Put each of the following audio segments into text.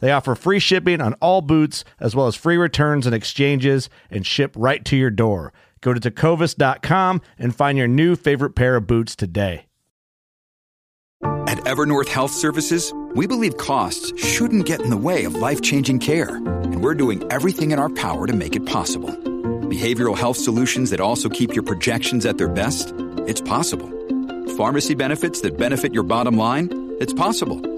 They offer free shipping on all boots, as well as free returns and exchanges, and ship right to your door. Go to tecovas.com and find your new favorite pair of boots today. At Evernorth Health Services, we believe costs shouldn't get in the way of life changing care, and we're doing everything in our power to make it possible. Behavioral health solutions that also keep your projections at their best? It's possible. Pharmacy benefits that benefit your bottom line? It's possible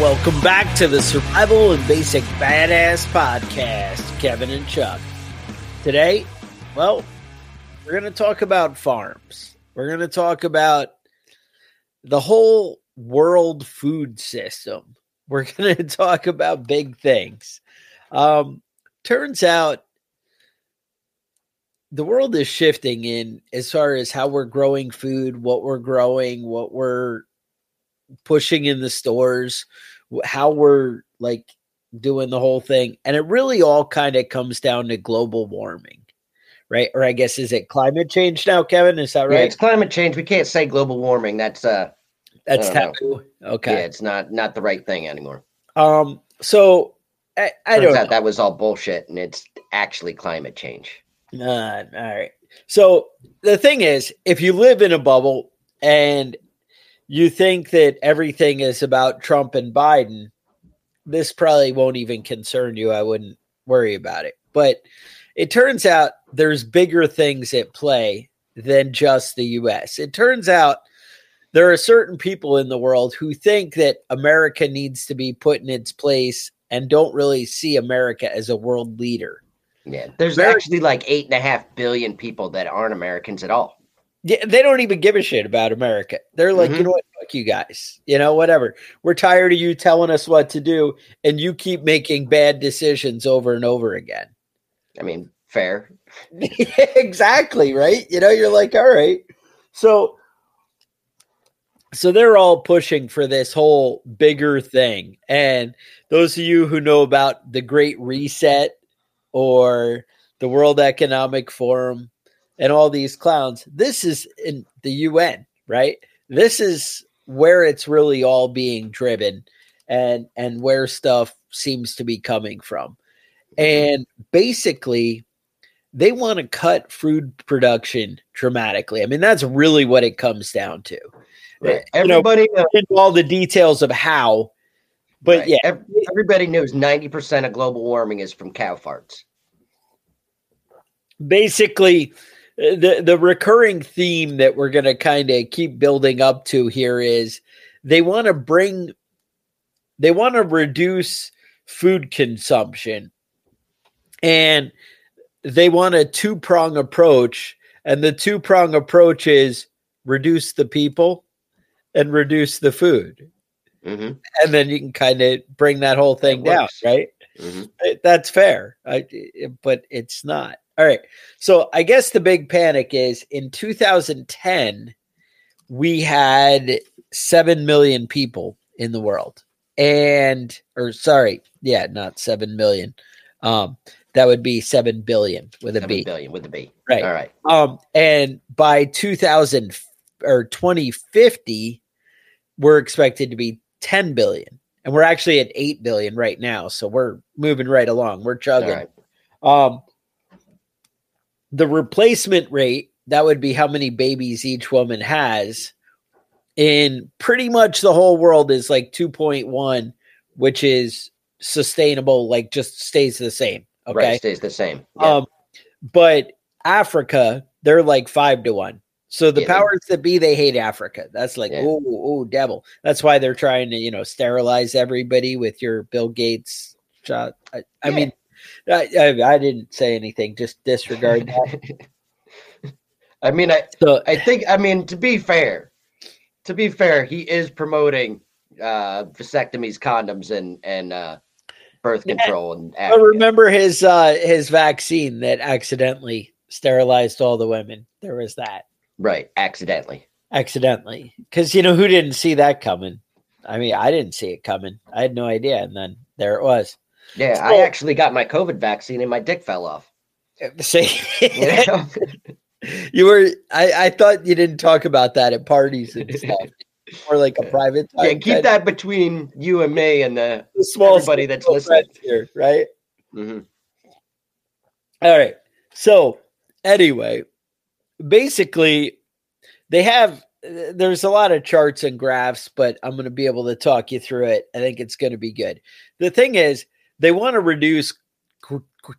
welcome back to the Survival and Basic Badass Podcast, Kevin and Chuck. Today, well, we're going to talk about farms. We're going to talk about the whole world food system. We're going to talk about big things. Um, turns out the world is shifting in as far as how we're growing food, what we're growing, what we're pushing in the stores, how we're like doing the whole thing. And it really all kind of comes down to global warming, right? Or I guess is it climate change now, Kevin? Is that right? Yeah, it's climate change. We can't say global warming. That's uh that's taboo. Know. Okay. Yeah, it's not not the right thing anymore. Um so I, I don't know. that was all bullshit and it's actually climate change. Uh, all right. So the thing is, if you live in a bubble and you think that everything is about Trump and Biden, this probably won't even concern you. I wouldn't worry about it. But it turns out there's bigger things at play than just the US. It turns out there are certain people in the world who think that America needs to be put in its place and don't really see America as a world leader. Yeah, there's Very- actually like eight and a half billion people that aren't Americans at all. Yeah, they don't even give a shit about America. They're like, mm-hmm. you know what, fuck you guys. You know, whatever. We're tired of you telling us what to do, and you keep making bad decisions over and over again. I mean, fair. exactly, right? You know, you're like, all right. So so they're all pushing for this whole bigger thing. And those of you who know about the Great Reset or the World Economic Forum, and all these clowns. This is in the UN, right? This is where it's really all being driven and and where stuff seems to be coming from. Mm-hmm. And basically they want to cut food production dramatically. I mean, that's really what it comes down to. Right. Everybody you know, into all the details of how, but right. yeah, everybody knows ninety percent of global warming is from cow farts. Basically, the the recurring theme that we're going to kind of keep building up to here is they want to bring they want to reduce food consumption and they want a two-prong approach And the two prong approach is reduce the people and reduce the food. hmm And then you can kind of bring that whole thing down, right? hmm Uh, That's fair. I, but it's not. All right. So I guess the big panic is in 2010, we had 7 million people in the world. And, or sorry, yeah, not 7 million. Um, that would be 7 billion with a Seven B. billion with a B. Right. All right. Um, and by 2000 or 2050, we're expected to be 10 billion. And we're actually at 8 billion right now. So we're moving right along. We're chugging. right. Um, the replacement rate, that would be how many babies each woman has in pretty much the whole world is like 2.1, which is sustainable, like just stays the same. Okay. Right. Stays the same. Yeah. Um, but Africa, they're like five to one. So the Yeah, they- powers that be, they hate Africa. That's like, Yeah. oh, oh, devil. That's why they're trying to, you know, sterilize everybody with your Bill Gates shot. I, I mean, I, I, I didn't say anything. Just disregard that. I mean, I, So I think, I mean, to be fair, to be fair, he is promoting uh, vasectomies, condoms, and and uh, birth control. And I remember his uh his vaccine that accidentally sterilized all the women. There was that right, accidentally. accidentally because you know who didn't see that coming. I mean, I didn't see it coming. I had no idea, and then there it was. Yeah, So- I actually got my COVID vaccine and my dick fell off. See, You know? you were. I, I thought you didn't talk about that at parties and stuff, or like a private. Time. yeah, keep that between you and me and the. of small everybody that's listening. here, right? Mhm. All right. So anyway, basically, they have. There's a lot of charts and graphs, but I'm going to be able to talk you through it. I think it's going to be good. The thing is, they want to reduce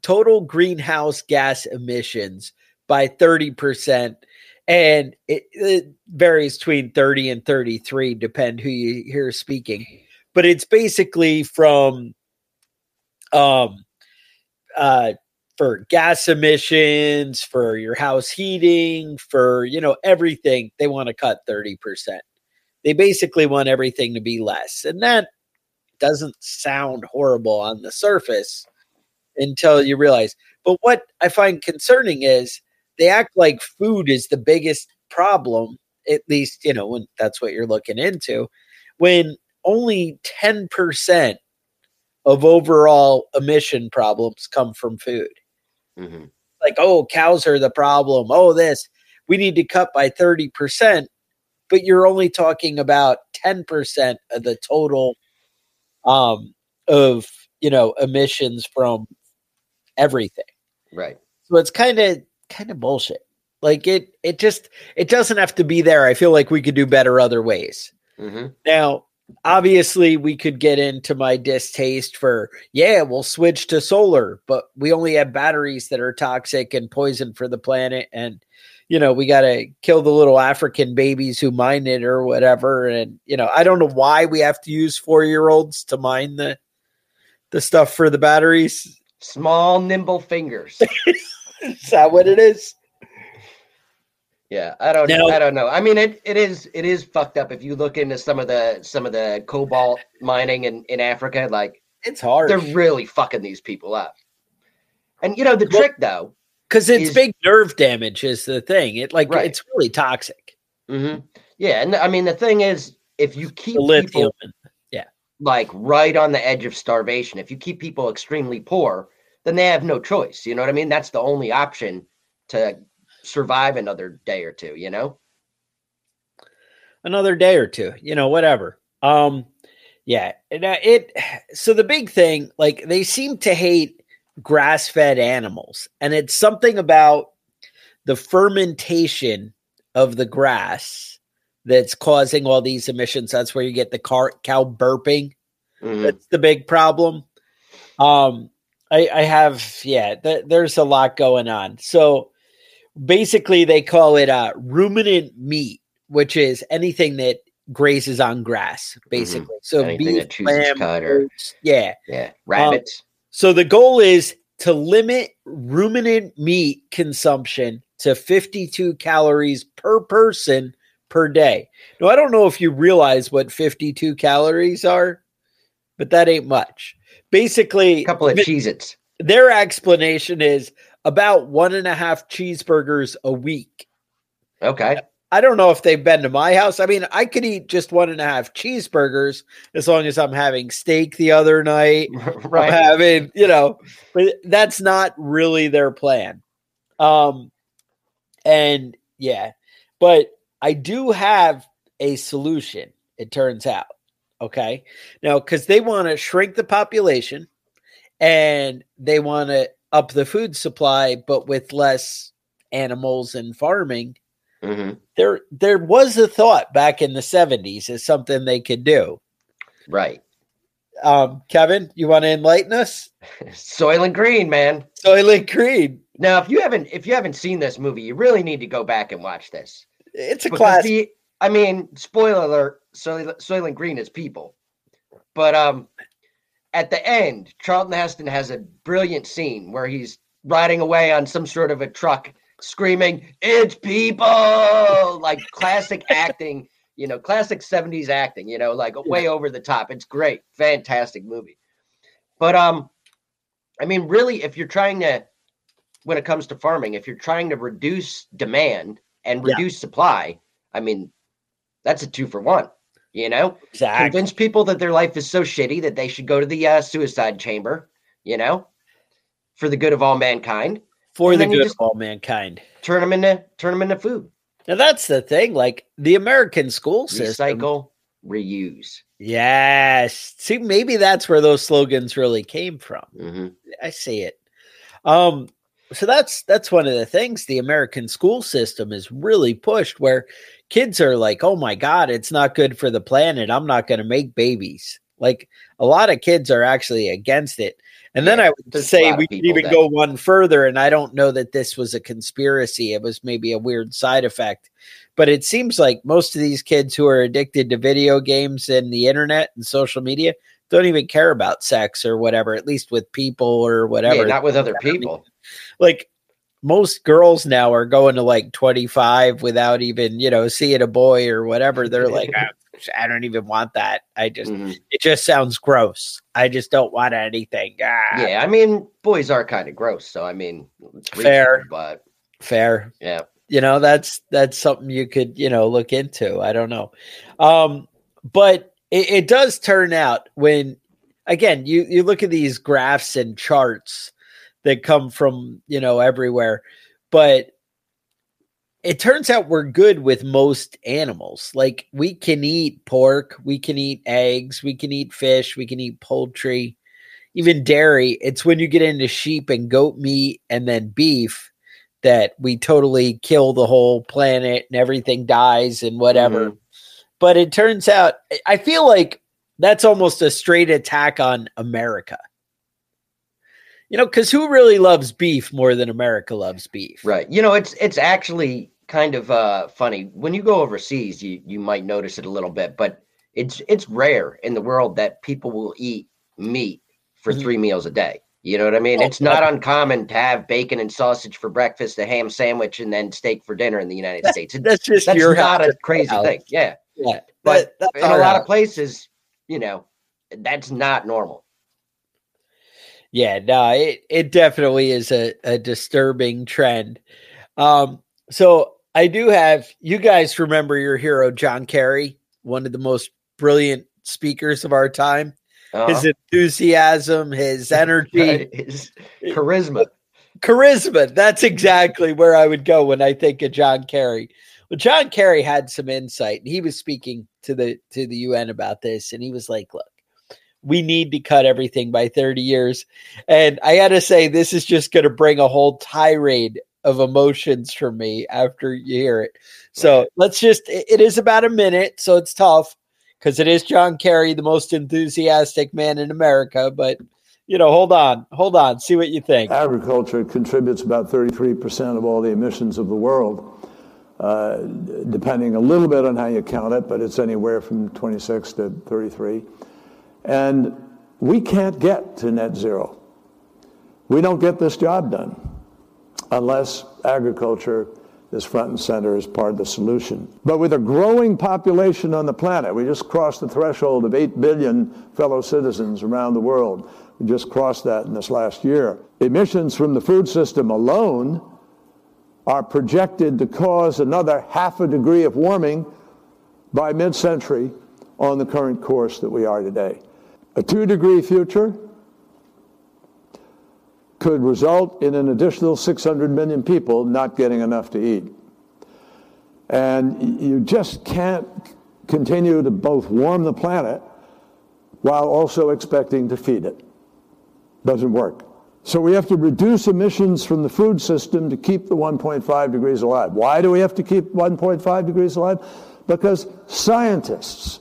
total greenhouse gas emissions by 30%. And it, it varies between 30 and 33, depend who you hear speaking. But it's basically from um uh for gas emissions, for your house heating, for you know everything, they want to cut 30%. They basically want everything to be less. And that doesn't sound horrible on the surface until you realize. But what I find concerning is they act like food is the biggest problem, at least, you know, when that's what you're looking into, when only 10% of overall emission problems come from food. Mhm. Like, oh, cows are the problem. Oh, this, we need to cut by 30%, but you're only talking about 10% of the total um, of, you know, emissions from everything. Right. So it's kind of kind of bullshit. Like it it just it doesn't have to be there. I feel like we could do better other ways. hmm Now, obviously we could get into my distaste for yeah, we'll switch to solar, but we only have batteries that are toxic and poison for the planet and you know, we got to kill the little African babies who mine it or whatever and you know, I don't know why we have to use 4-year-olds to mine the the stuff for the batteries. Small, nimble fingers. Is that what it is? Yeah, I don't. Now- I don't know. I mean, it, it is it is fucked up if you look into some of the some of the cobalt mining in in Africa. Like It's hard. they're really fucking these people up. And you know the Well- trick though. Because it's is- big nerve damage is the thing. It like Right. it's really toxic. hmm Yeah, and I mean the thing is, if you keep lithium. people like right on the edge of starvation, if you keep people extremely poor, then they have no choice. You know what I mean? That's the only option to survive another day or two. You know? another day or two, you know, whatever. Um, yeah, and, uh, it. So the big thing, like they seem to hate grass-fed animals, and it's something about the fermentation of the grass that's causing all these emissions. That's where you get the car, cow burping. Mhm. That's the big problem. Um, I, I have, yeah, th- there's a lot going on. So basically, they call it uh, ruminant meat, which is anything that grazes on grass, basically. So Mm-hmm. Anything beef, lamb, or- yeah. Yeah, rabbits. So the goal is to limit ruminant meat consumption to 52 calories per person per day. Now, I don't know if you realize what 52 calories are, but that ain't much. Basically, A couple of Cheez Its. their explanation is about one and a half cheeseburgers a week. Okay. I don't know if they've been to my house. I mean, I could eat just one and a half cheeseburgers as long as I'm having steak the other night. I'm having, you know, but that's not really their plan. Um, and yeah, but I do have a solution, it turns out. Okay. Now, because they want to shrink the population and they want to up the food supply, but with less animals and farming. Hmm There, there was a thought back in the 70s as something they could do. Right. Um, Kevin, you want to enlighten us? Soylent Green, man. Soylent Green. Now, if you haven't if you haven't seen this movie, you really need to go back and watch this. It's a classic. the- I mean, spoiler alert: Soylent, Soylent Green is people, but um, at the end, Charlton Heston has a brilliant scene where he's riding away on some sort of a truck, screaming, "It's people!" like classic acting, you know, classic '70s acting, you know, like way over the top. It's great, fantastic movie. But um, I mean, really, if you're trying to, when it comes to farming, if you're trying to reduce demand and Yeah. reduce supply, I mean, that's a two for one. You know, exactly. convince people that their life is so shitty that they should go to the uh, suicide chamber. You know, for the good of all mankind. For the good of all mankind. Turn them into turn them into food. Now that's the thing. Like the American school system. Recycle, reuse. Yes. See, maybe that's where those slogans really came from. hmm I see it. Um, so that's that's one of the things the American school system is really pushed where kids are like, oh my God, it's not good for the planet. I'm not gonna make babies. Like a lot of kids are actually against it. And then Yeah, I would say we could even that- go one further, and I don't know that this was a conspiracy. It was maybe a weird side effect. But it seems like most of these kids who are addicted to video games and the internet and social media don't even care about sex or whatever, at least with people or whatever. Yeah, not with other people. like most girls now are going to like 25 without even, you know, seeing a boy or whatever. They're like, "Ah, I don't even want that. I just, Mhm. it just sounds gross. I just don't want anything. Ah, Yeah, I mean, boys are kind of gross, so I mean, Fair. but Fair. yeah, you know that's that's something you could you know look into i don't know um but it, it does turn out when again you you look at these graphs and charts that come from you know everywhere but it turns out we're good with most animals like we can eat pork we can eat eggs we can eat fish we can eat poultry even dairy it's when you get into sheep and goat meat and then beef that we totally kill the whole planet and everything dies and whatever. Mhm. But it turns out, I feel like that's almost a straight attack on America. You know, because who really loves beef more than America loves beef? right. You know, it's it's actually kind of uh funny when you go overseas. You you might notice it a little bit, but it's it's rare in the world that people will eat meat for Mhm. three meals a day. You know what I mean? Oh, it's not uncommon to have bacon and sausage for breakfast, a ham sandwich, and then steak for dinner in the United States. It's, That's just that's your not a crazy house. thing. Yeah. Yeah, But that- in a lot house. of places, you know, that's not normal. Yeah, no, it, it definitely is a, a disturbing trend. Um, so I do have you guys remember your hero John Kerry, one of the most brilliant speakers of our time. His Uh-huh. enthusiasm, his energy, His charisma. charisma. That's exactly where I would go when I think of John Kerry. Well, John Kerry had some insight, and he was speaking to the to the UN about this, and he was like, "Look, we need to cut everything by 30 years." And I got to say, this is just going to bring a whole tirade of emotions from me after you hear it. So Right. let's just. It, it is about a minute, so it's tough because it is John Kerry, the most enthusiastic man in America. But you know, hold on, hold on, see what you think. Agriculture contributes about 33% of all the emissions of the world, uh, depending a little bit on how you count it, but it's anywhere from 26 to 33. And we can't get to net zero. We don't get this job done unless agriculture is front and center as part of the solution. But with a growing population on the planet, we just crossed the threshold of 8 billion fellow citizens around the world. We just crossed that in this last year. Emissions from the food system alone are projected to cause another half a degree of warming by mid century on the current course that we are today. A two degree future could result in an additional 600 million people not getting enough to eat. And you just can't continue to both warm the planet while also expecting to feed it. Doesn't work. So we have to reduce emissions from the food system to keep the 1.5 degrees alive. Why do we have to keep 1.5 degrees alive? Because scientists,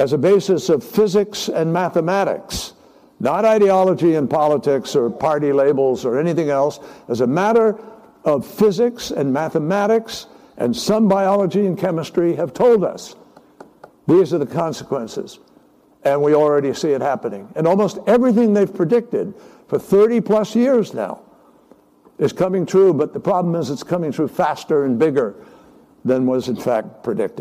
as a basis of physics and mathematics, not ideology and politics or party labels or anything else, as a matter of physics and mathematics and some biology and chemistry have told us these are the consequences. And we already see it happening. And almost everything they've predicted for 30 plus years now is coming true, but the problem is it's coming true faster and bigger than was in fact predicted.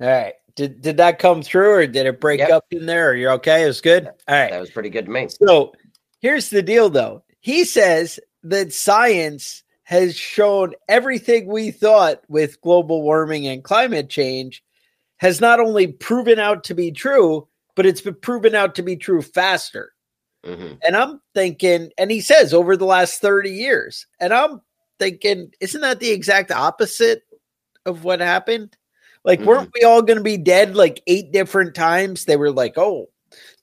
All right. Did did that come through or did it break yep. up in there? Are you okay? It was good. All right. That was pretty good to me. So here's the deal though. He says that science has shown everything we thought with global warming and climate change has not only proven out to be true, but it's been proven out to be true faster. Mm-hmm. And I'm thinking, and he says over the last 30 years, and I'm thinking, isn't that the exact opposite of what happened? Like, mm-hmm. weren't we all going to be dead like eight different times? They were like, oh,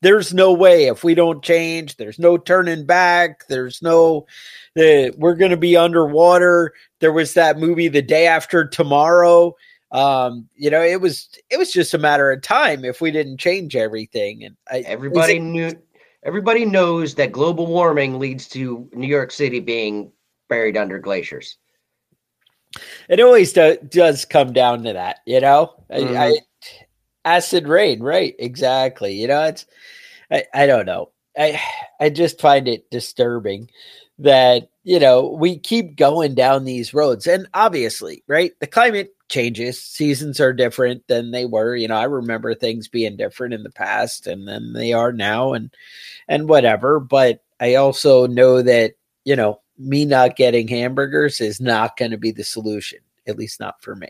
there's no way if we don't change, there's no turning back, there's no, uh, we're going to be underwater. There was that movie, The Day After Tomorrow. Um, you know, it was it was just a matter of time if we didn't change everything. And I, everybody it, knew, everybody knows that global warming leads to New York City being buried under glaciers. It always do, does come down to that, you know. Mm-hmm. I, I, acid rain, right? Exactly. You know, it's I, I don't know. I I just find it disturbing that you know we keep going down these roads, and obviously, right? The climate changes. Seasons are different than they were. You know, I remember things being different in the past, and then they are now, and and whatever. But I also know that you know me not getting hamburgers is not going to be the solution, at least not for me.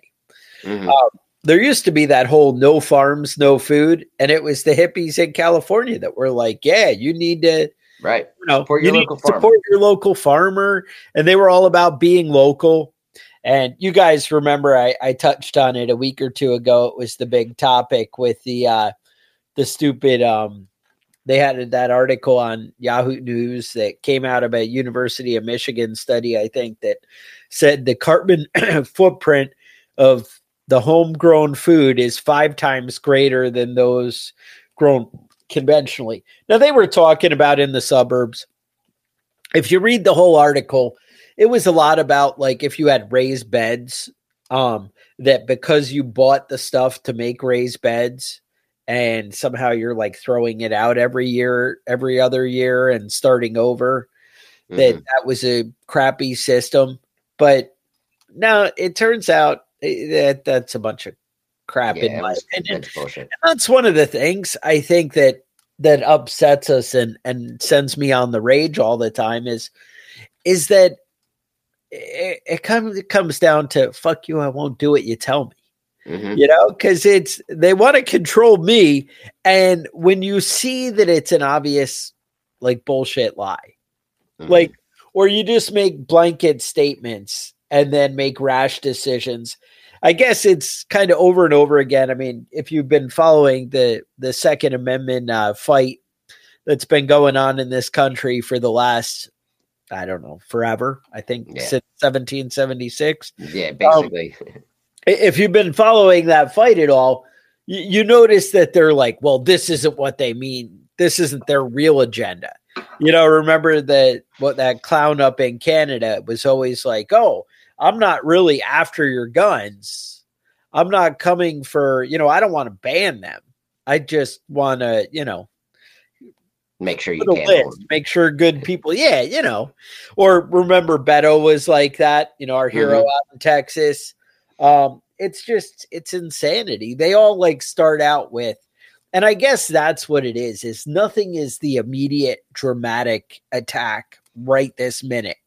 Mm-hmm. Um, there used to be that whole no farms, no food, and it was the hippies in California that were like, "Yeah, you need to." Right. You know, support your, you local support your local farmer. And they were all about being local. And you guys remember I, I touched on it a week or two ago. It was the big topic with the uh the stupid um they had that article on Yahoo News that came out of a University of Michigan study, I think, that said the carbon footprint of the homegrown food is five times greater than those grown conventionally. Now, they were talking about in the suburbs. If you read the whole article, it was a lot about like if you had raised beds, um, that because you bought the stuff to make raised beds, and somehow you're like throwing it out every year, every other year, and starting over. Mm-hmm. That that was a crappy system, but now it turns out eh, that that's a bunch of crap yeah, in my opinion. That's, that's one of the things I think that that upsets us and and sends me on the rage all the time is is that it, it comes it comes down to fuck you, I won't do it. You tell me. Mm-hmm. You know, because it's they want to control me. And when you see that it's an obvious like bullshit lie, mm-hmm. like, or you just make blanket statements and then make rash decisions. I guess it's kind of over and over again. I mean, if you've been following the the Second Amendment uh, fight that's been going on in this country for the last I don't know, forever. I think yeah. since 1776. Yeah, basically. Um, if you've been following that fight at all, you, you notice that they're like, well, this isn't what they mean. This isn't their real agenda. You know, remember that what that clown up in Canada was always like, oh, I'm not really after your guns. I'm not coming for, you know, I don't want to ban them. I just want to, you know, make sure you can. list, make sure good people, yeah, you know. Or remember Beto was like that, you know, our hero Mhm. out in Texas. Um, it's just it's insanity. They all like start out with, and I guess that's what it is, is nothing is the immediate dramatic attack right this minute.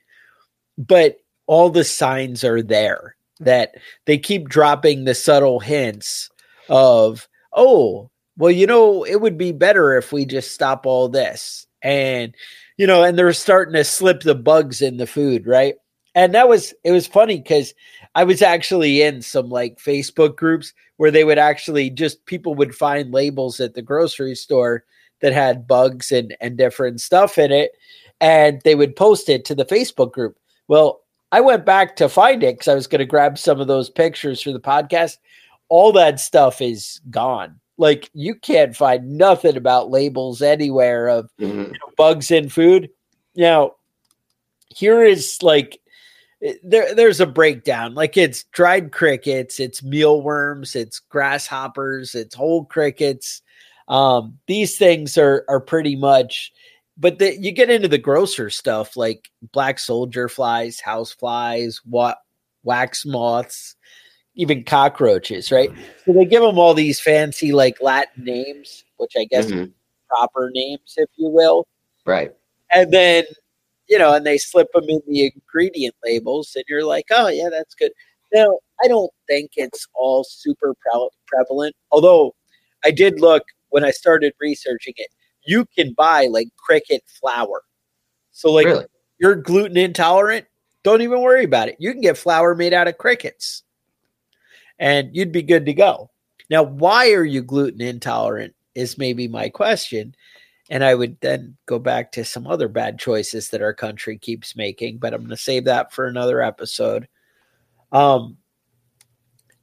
But all the signs are there that they keep dropping the subtle hints of, oh, well, you know, it would be better if we just stop all this. And, you know, and they're starting to slip the bugs in the food, right? And that was, it was funny because I was actually in some like Facebook groups where they would actually just, people would find labels at the grocery store that had bugs and, and different stuff in it. And they would post it to the Facebook group. Well, I went back to find it because I was going to grab some of those pictures for the podcast. All that stuff is gone. Like you can't find nothing about labels anywhere of Mhm. bugs in food. Now, here is like there there's a breakdown. Like it's dried crickets, it's mealworms, it's grasshoppers, it's whole crickets. Um, these things are are pretty much but the, you get into the grosser stuff like black soldier flies, house flies, wa- wax moths, even cockroaches, right? So they give them all these fancy like Latin names, which I guess Mhm. proper names, if you will. Right. And then, you know, and they slip them in the ingredient labels, and you're like, oh, yeah, that's good. Now, I don't think it's all super pre- prevalent, although I did look when I started researching it. You can buy like cricket flour. So, like, really? you're gluten intolerant, don't even worry about it. You can get flour made out of crickets and you'd be good to go. Now, why are you gluten intolerant is maybe my question. And I would then go back to some other bad choices that our country keeps making, but I'm going to save that for another episode. Um,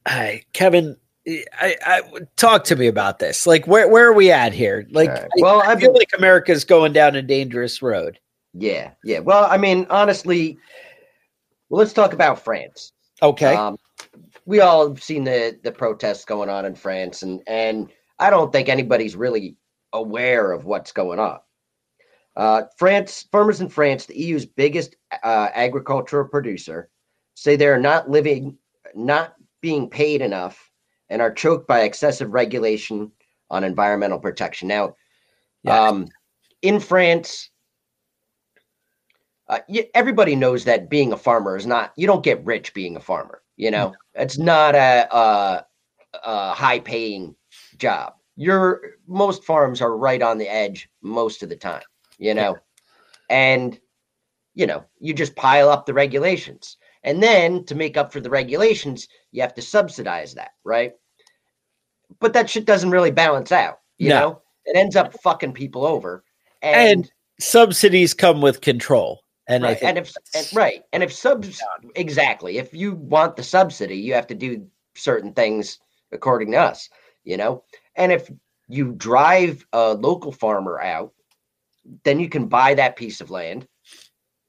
I, Kevin, I, I talk to me about this. Like, where where are we at here? Like, right. I- Well, I, I've feel been- like America's going down a dangerous road. Yeah. Yeah. Well, I mean, honestly, well, let's talk about France. Okay, Um, we all have seen the the protests going on in France, and and I don't think anybody's really aware of what's going on. Uh, France farmers in France, the EU's biggest uh, agricultural producer, say they are not living, not being paid enough, and are choked by excessive regulation on environmental protection. Now, Yes. um, in France, uh, everybody knows that being a farmer is not. You don't get rich being a farmer. You know, it's not a, a, a high-paying job. Your most farms are right on the edge most of the time. You know, and you know you just pile up the regulations, and then to make up for the regulations, you have to subsidize that, right? But that shit doesn't really balance out. You No. know, it ends up fucking people over, And subsidies come with control, and I right. think and if and, right and if subs exactly if you want the subsidy you have to do certain things according to us you know and if you drive a local farmer out then you can buy that piece of land.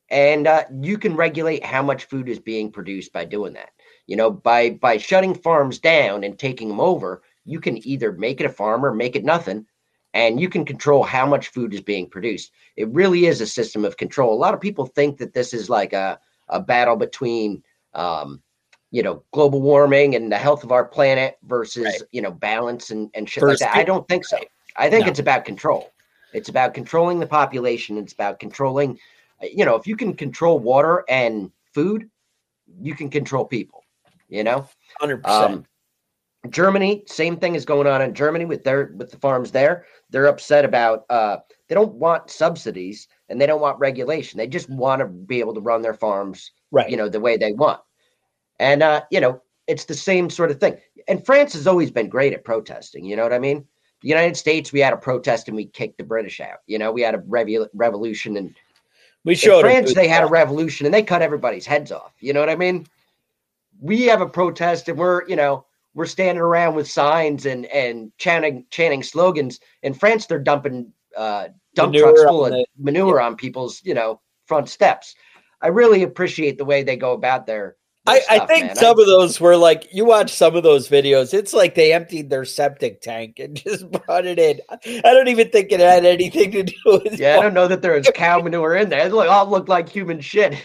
And uh, you can regulate how much food is being produced by doing that. You know by by shutting farms down and taking them over you can either make it a farm or make it nothing. And you can control how much food is being produced. It really is a system of control. A lot of people think that this is like a, a battle between, um, you know, global warming and the health of our planet versus, Right. you know, balance and, and shit Versus like that. I don't think so. I think No. it's about control. It's about controlling the population. It's about controlling, you know, if you can control water and food, you can control people, you know? hundred percent. Um, Germany, same thing is going on in Germany with their with the farms there. They're upset about uh, they don't want subsidies and they don't want regulation. They just want to be able to run their farms, Right. you know, the way they want. And uh, you know, it's the same sort of thing. And France has always been great at protesting. You know what I mean? The United States, we had a protest and we kicked the British out. You know, we had a revolution and we in France, they had a revolution and they cut everybody's heads off. You know what I mean? We have a protest and we're, you know, we're standing around with signs and and chanting chanting slogans. In France, they're dumping uh, dump Manure trucks full of the- manure on people's, you know, front steps. I really appreciate the way they go about their. I stuff, I think man. some I- of those were like you watch some of those videos. It's like they emptied their septic tank and just brought it in. I don't even think it had anything to do with. Yeah, I don't know that there was cow manure in there. It all looked like human shit.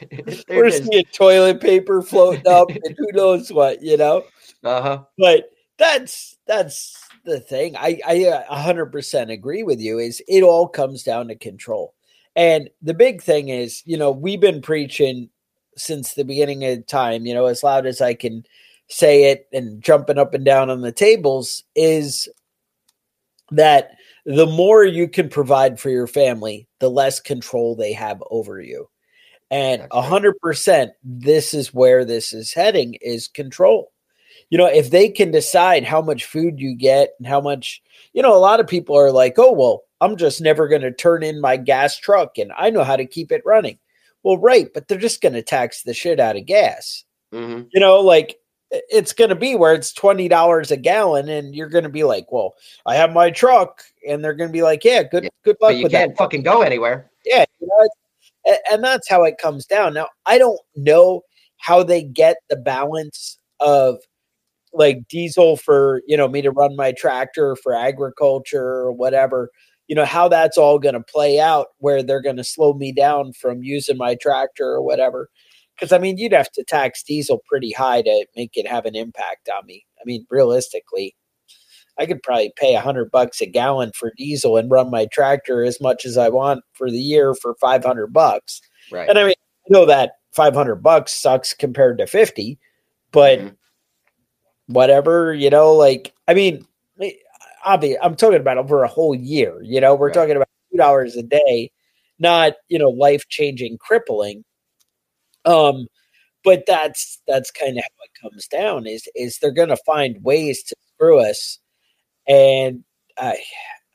We're seeing toilet paper floating up and who knows what, you know. Uh huh. But that's that's the thing. I I a hundred percent agree with you. Is it all comes down to control, and the big thing is, you know, we've been preaching since the beginning of time. You know, as loud as I can say it and jumping up and down on the tables is that the more you can provide for your family, the less control they have over you. And a hundred percent, this is where this is heading is control. You know, if they can decide how much food you get and how much, you know, a lot of people are like, oh, well, I'm just never going to turn in my gas truck and I know how to keep it running. Well, right, but they're just going to tax the shit out of gas. Hmm you know like it's going to be where it's $20 a gallon and you're going to be like well i have my truck and they're going to be like yeah good Yeah, good luck But you with can't that fucking go anywhere. yeah you know, and that's how it comes down. Now i don't know how they get the balance of like diesel for you know me to run my tractor for agriculture or whatever you know how that's all going to play out where they're going to slow me down from using my tractor or whatever because i mean you'd have to tax diesel pretty high to make it have an impact on me i mean realistically i could probably pay a hundred bucks a gallon for diesel and run my tractor as much as i want for the year for 500 bucks Right. and i mean i know that 500 bucks sucks compared to 50 but Mhm. whatever, you know, like I mean, obviously, I'm talking about over a whole year. You know, we're Right. talking about two dollars a day, not you know, life changing, crippling. Um, but that's that's kind of how it comes down. Is is they're going to find ways to screw us, and I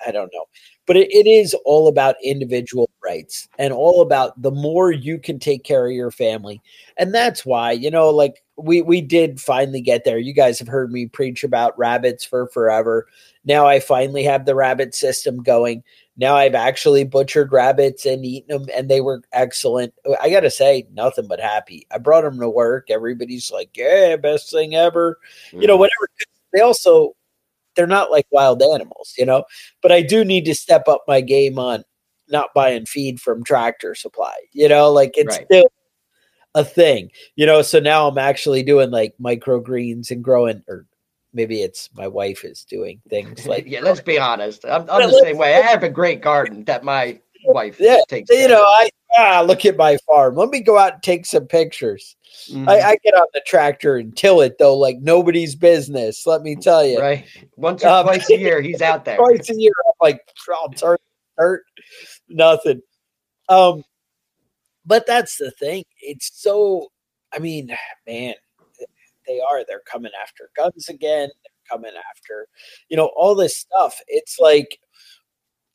I don't know. But it, it is all about individual rights and all about the more you can take care of your family. And that's why, you know, like we we did finally get there. You guys have heard me preach about rabbits for forever. Now I finally have the rabbit system going. Now I've actually butchered rabbits and eaten them, and they were excellent. I got to say, nothing but happy. I brought them to work. Everybody's like, "Yeah, best thing ever." You know, Mhm. whatever. They also they're not like wild animals, you know. But I do need to step up my game on not buying feed from Tractor Supply. You know, like it's Right. still a thing. You know, so now I'm actually doing like microgreens and growing, or maybe it's my wife is doing things like yeah, let's be honest. I'm, I'm the same way. I have a great garden that my wife Yeah, takes. you know. I ah, look at my farm. Let me go out and take some pictures. Mhm. I, I get on the tractor and till it though, like nobody's business. Let me tell you. right. Once or Um, twice a year, he's out there. twice a year. I'm like, I'll turn hurt, nothing. Um, but that's the thing. It's so. I mean, man, they are. They're coming after guns again. They're coming after, you know, all this stuff. It's like,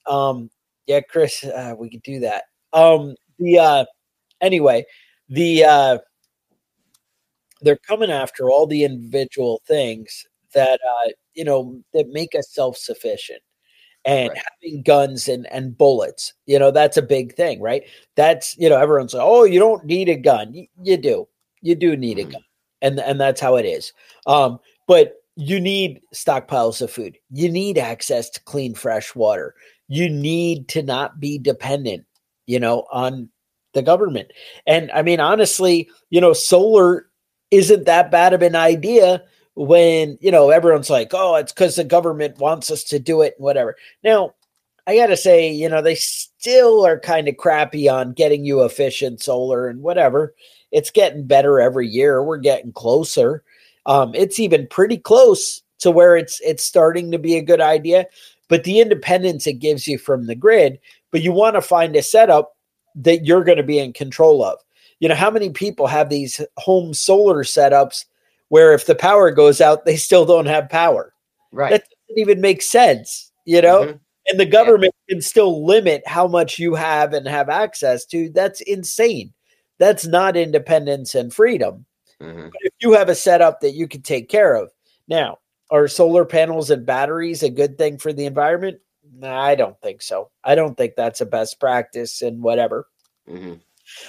um, yeah, Chris, uh, we could do that. Um, the uh, anyway, the uh, they're coming after all the individual things that uh, you know that make us self-sufficient and Right. having guns and and bullets you know that's a big thing right that's you know everyone's like oh you don't need a gun Y- you do you do need Mhm. a gun and and that's how it is um but you need stockpiles of food you need access to clean fresh water you need to not be dependent you know on the government. And i mean honestly you know solar isn't that bad of an idea when you know everyone's like oh it's because the government wants us to do it and whatever. Now i gotta say you know they still are kind of crappy on getting you efficient solar and whatever. It's getting better every year. We're getting closer. Um, it's even pretty close to where it's it's starting to be a good idea but the independence it gives you from the grid but you want to find a setup that you're going to be in control of. You know how many people have these home solar setups where if the power goes out they still don't have power? Right. that doesn't even make sense you know? Mhm. and the government can still limit how much you have and have access to. That's insane. That's not independence and freedom. Mhm. but if you have a setup that you can take care of. Now are solar panels and batteries a good thing for the environment i don't think so i don't think that's a best practice and whatever Mhm.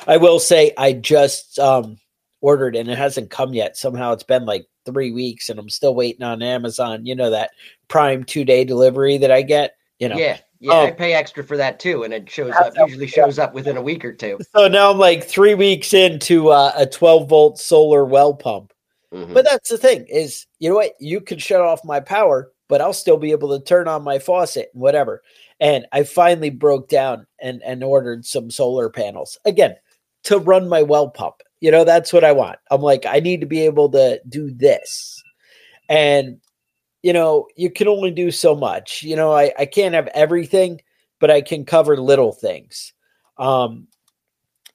I will say I just um ordered and it hasn't come yet. Somehow it's been like three weeks and I'm still waiting on Amazon. You know that Prime two day delivery that I get. You know, Yeah. Yeah, I Um, pay extra for that too, and it shows up. Usually shows up within a week or two. so now I'm like three weeks into uh, a 12 volt solar well pump. Mhm. But that's the thing is, you know what? You can shut off my power, but I'll still be able to turn on my faucet and whatever. And I finally broke down and and ordered some solar panels again to run my well pump. You know, that's what I want. I'm like, I need to be able to do this. And you know, you can only do so much. You know, I, I can't have everything, but I can cover little things. Um,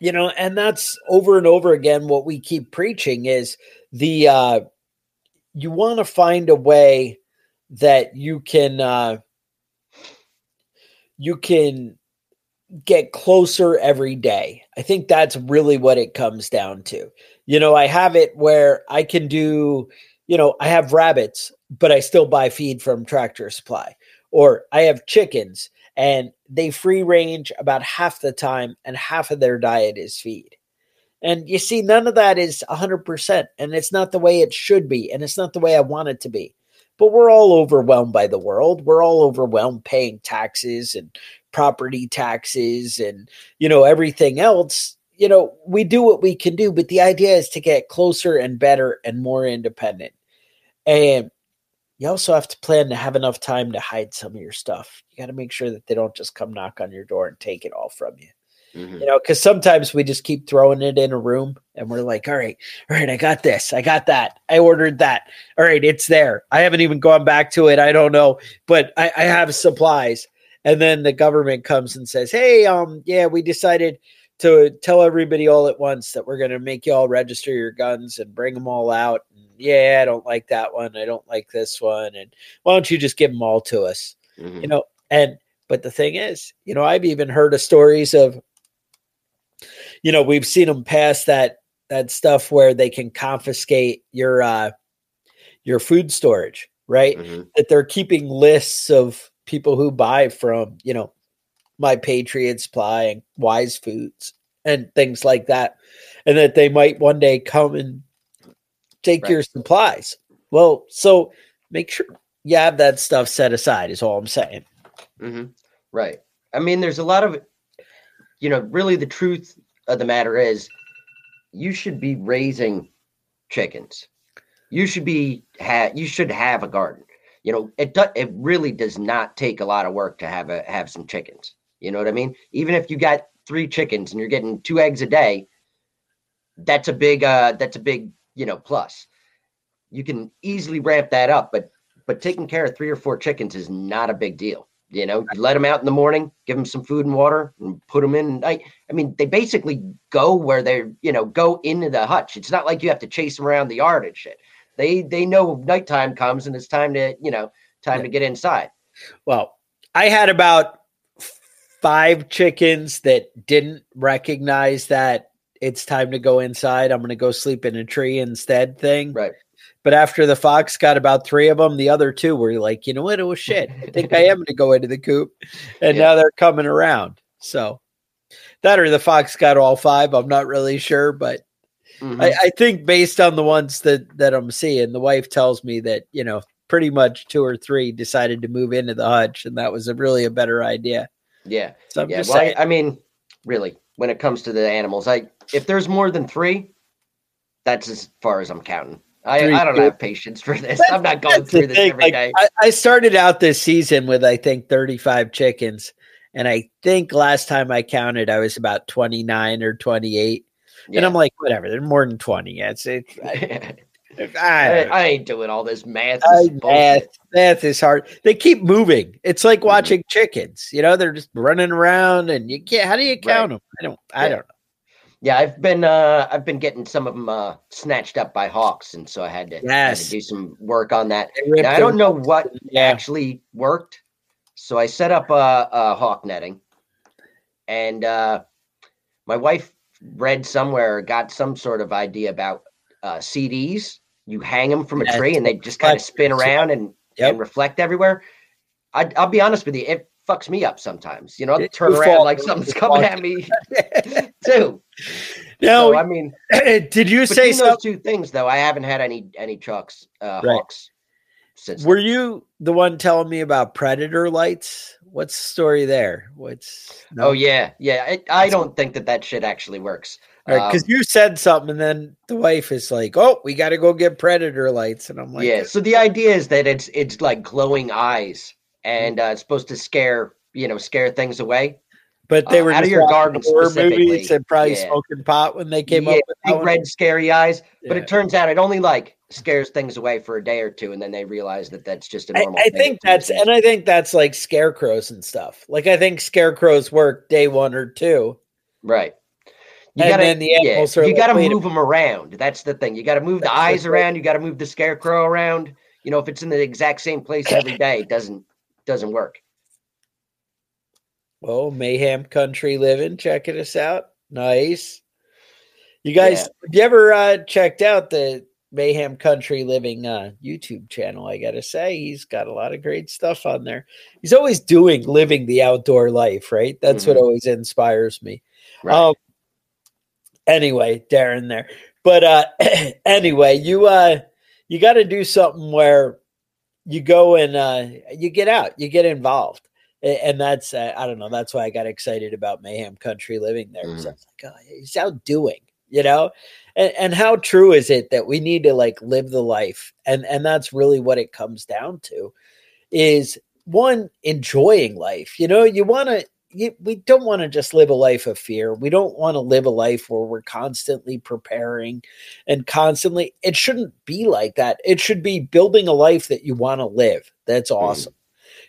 you know, and that's over and over again what we keep preaching is the uh you want to find a way that you can uh you can get closer every day. I think that's really what it comes down to. You know, I have it where I can do, you know, I have rabbits, but I still buy feed from Tractor Supply. Or I have chickens and they free range about half the time and half of their diet is feed. And you see, none of that is 100%. And it's not the way it should be. And it's not the way I want it to be. But we're all overwhelmed by the world. We're all overwhelmed paying taxes and property taxes and, you know, everything else. You know, we do what we can do. But the idea is to get closer and better and more independent. And you also have to plan to have enough time to hide some of your stuff. You got to make sure that they don't just come knock on your door and take it all from you Mhm. you know because sometimes we just keep throwing it in a room and we're like all right all right i got this i got that i ordered that all right it's there i haven't even gone back to it i don't know but i, I have supplies and then the government comes and says hey um yeah we decided to tell everybody all at once that we're going to make you all register your guns and bring them all out yeah i don't like that one i don't like this one and why don't you just give them all to us Mhm. you know and but the thing is you know i've even heard of stories of you know we've seen them pass that that stuff where they can confiscate your uh your food storage right Mhm. that they're keeping lists of people who buy from you know my patriot supply and wise foods and things like that and that they might one day come and take Right. your supplies well so make sure you have that stuff set aside is all i'm saying hmm Right. I mean, there's a lot of, you know, really the truth of the matter is you should be raising chickens. You should be, ha- you should have a garden. You know, it do- it really does not take a lot of work to have a, have some chickens. You know what I mean? Even if you got three chickens and you're getting two eggs a day, that's a big, uh, that's a big, you know, plus. You can easily ramp that up, but, but taking care of three or four chickens is not a big deal. You know, you let them out in the morning, give them some food and water, and put them in. I, I mean, they basically go where they're, you know, go into the hutch. It's not like you have to chase them around the yard and shit. They they know nighttime comes and it's time to, you know, time Yeah. to get inside. Well, I had about five chickens that didn't recognize that it's time to go inside. I'm going to go sleep in a tree instead thing. Right. But after the fox got about three of them, the other two were like, you know what? It was shit. I think I am going to go into the coop. And Yeah. now they're coming around. So that or the fox got all five. I'm not really sure, but Mhm. I, I think based on the ones that that I'm seeing, the wife tells me that you know pretty much two or three decided to move into the hutch, and that was a really a better idea. yeah. So I'm Yeah. just Well, I, I mean, really, when it comes to the animals, I if there's more than three, that's as far as I'm counting. I, Three I don't good. have patience for this. I'm not going through this thing, every like, day. I, I started out this season with I think 35 chickens, and I think last time I counted, I was about 29 or 28. And I'm like, whatever, they're more than 20. It's it. I, I, I, ain't doing all this math. This math, math is hard. They keep moving. It's like Mhm. watching chickens. You know, they're just running around, and you can't. How do you count them? I don't. I don't know. Yeah, I've been uh I've been getting some of them uh snatched up by hawks, and so I had to, had to do some work on that. I don't know what Yeah. actually worked, so I set up a, a hawk netting, and uh, my wife read somewhere, got some sort of idea about uh, CDs. You hang them from a Yes, tree, and they just kind of spin around and Yep. and reflect everywhere. I, I'll be honest with you, it fucks me up sometimes. You know, You turn around like something's coming at me too. Now, so, I mean, did you say so? those two things though, I haven't had any any trucks uh, Right. hawks since. Were you the one telling me about predator lights? What's the story there? What's no? Oh yeah, yeah. I, I don't think that that shit actually works. because Um, you said something, and then the wife is like, "Oh, we got to go get predator lights," and I'm like, yeah. So the idea is that it's it's like glowing eyes, and uh, it's supposed to scare you know scare things away. But they uh, were out of your garden horror movies and probably yeah. smoking pot when they came yeah, up with that big one. red scary eyes. But Yeah. it turns out it only like scares things away for a day or two, and then they realize that that's just a normal. I thing think that's and I think that's like scarecrows and stuff. Like I think scarecrows work day one or two. right. You And gotta, then the yeah, animals you like, got to move them around. That's the thing. You got to move the That's the eyes thing. around. You got to move the scarecrow around. You know, if it's in the exact same place every day, it doesn't doesn't work. Oh, Mayhem Country Living, checking us out. Nice. You guys, Yeah. have you ever uh, checked out the Mayhem Country Living uh, YouTube channel? I got to say, he's got a lot of great stuff on there. He's always doing living the outdoor life, right? That's what Mhm. always inspires me. Right. Um, anyway, Darren there. But uh anyway, you uh you got to do something where you go and uh you get out, you get involved. And that's uh, I don't know, that's why I got excited about Mayhem Country living there. 'cause I was like, oh, he's out doing, you know? And and how true is it that we need to like live the life? And and that's really what it comes down to is one enjoying life. You know, you want to you, we don't want to just live a life of fear. We don't want to live a life where we're constantly preparing and constantly. It shouldn't be like that. It should be building a life that you want to live. That's awesome.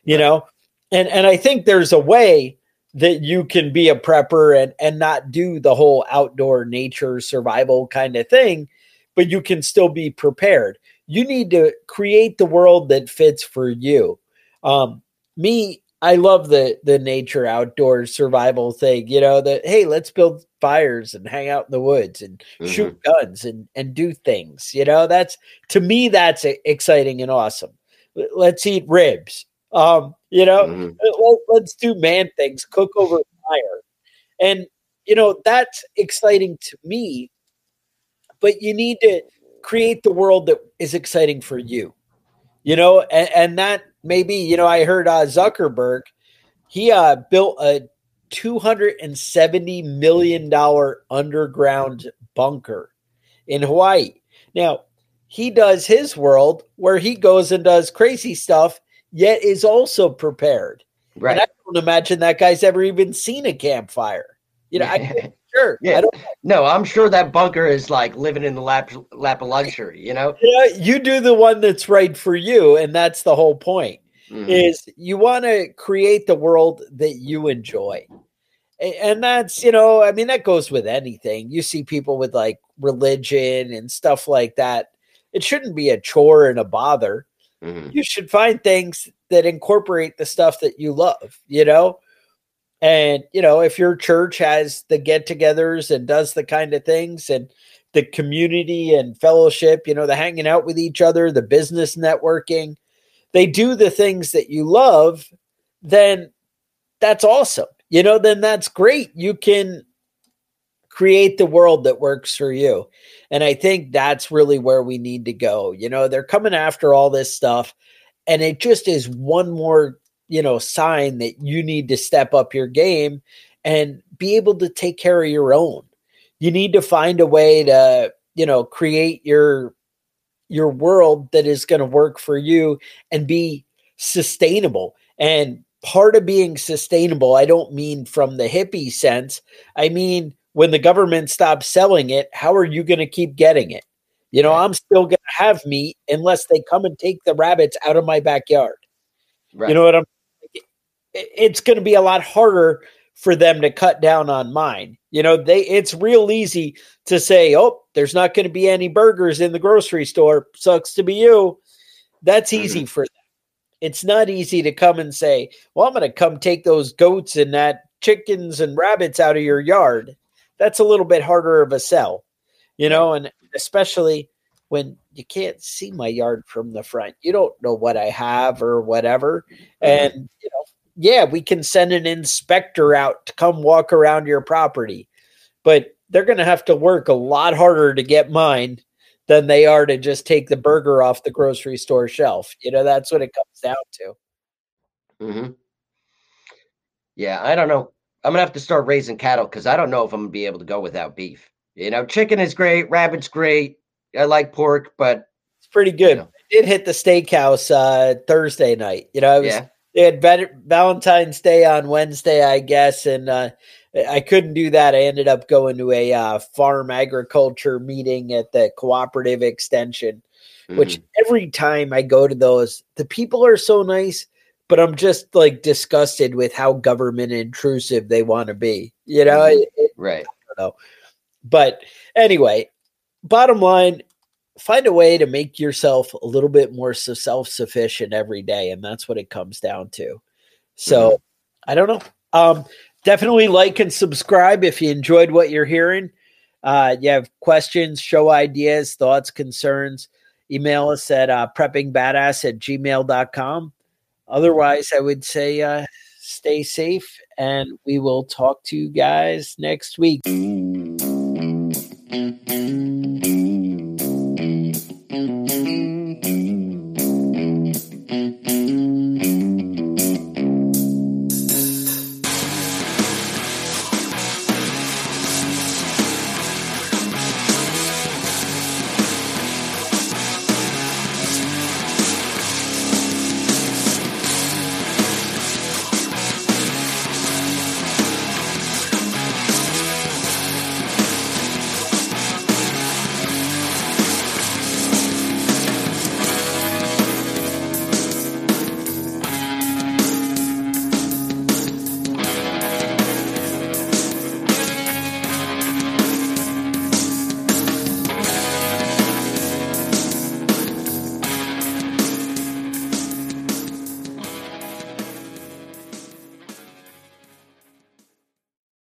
You know, and and I think there's a way that you can be a prepper and and not do the whole outdoor nature survival kind of thing, but you can still be prepared. You need to create the world that fits for you. Um, me, I love the the nature outdoor survival thing. You know that hey, let's build fires and hang out in the woods and shoot guns and and do things. You know that's to me that's exciting and awesome. Let's eat ribs. Um, you know, Mhm. let, let's do man things, cook over fire, and you know that's exciting to me. But you need to create the world that is exciting for you you know and, and that maybe you know i heard uh, zuckerberg he uh, built a 270 million dollar underground bunker in hawaii now he does his world where he goes and does crazy stuff yet is also prepared Right. and i don't imagine that guy's ever even seen a campfire you know i sure Yeah. i don't no, I'm sure that bunker is like living in the lap lap of luxury. You know. you, know, you do the one that's right for you and that's the whole point Mhm. is you want to create the world that you enjoy. And that's, you know, I mean, that goes with anything. You see people with like religion and stuff like that. It shouldn't be a chore and a bother. Mhm. You should find things that incorporate the stuff that you love, you know? And, you know, if your church has the get togethers and does the kind of things and the community and fellowship, you know, the hanging out with each other, the business networking, they do the things that you love, then that's awesome. You know, then that's great. You can create the world that works for you. And I think that's really where we need to go. You know, they're coming after all this stuff, and it just is one more, you know, sign that you need to step up your game and be able to take care of your own. You need to find a way to, you know, create your your world that is going to work for you and be sustainable. And part of being sustainable, I don't mean from the hippie sense. I mean, when the government stops selling it, how are you going to keep getting it? You know, Right. I'm still going to have meat unless they come and take the rabbits out of my backyard. Right. You know what I'm it's going to be a lot harder for them to cut down on mine. You know, they it's real easy to say, "Oh, there's not going to be any burgers in the grocery store. Sucks to be you." That's easy mm-hmm. for them. It's not easy to come and say, "Well, I'm going to come take those goats and that chickens and rabbits out of your yard." That's a little bit harder of a sell. You know, and especially when you can't see my yard from the front. You don't know what I have or whatever. And, you know, yeah, we can send an inspector out to come walk around your property. But they're going to have to work a lot harder to get mine than they are to just take the burger off the grocery store shelf. You know, that's what it comes down to. Mm-hmm. Yeah, I don't know. I'm gonna have to start raising cattle because I don't know if I'm gonna be able to go without beef. You know, chicken is great, rabbit's great. I like pork, but It's pretty good. know. I did hit the steakhouse uh, Thursday night. You know, I was, yeah, they had Val- Valentine's Day on Wednesday, I guess, and uh, I couldn't do that. I ended up going to a uh, farm agriculture meeting at the cooperative extension. Which Mhm. every time I go to those, the people are so nice, but I'm just like disgusted with how government intrusive they want to be. You know, Mhm. It- it- right. but anyway, bottom line, find a way to make yourself a little bit more self sufficient every day. And that's what it comes down to. So I don't know. Um, definitely like and subscribe if you enjoyed what you're hearing. Uh, you have questions, show ideas, thoughts, concerns, email us at uh, preppingbadass at gmail.com otherwise, I would say uh, stay safe, and we will talk to you guys next week. Mm.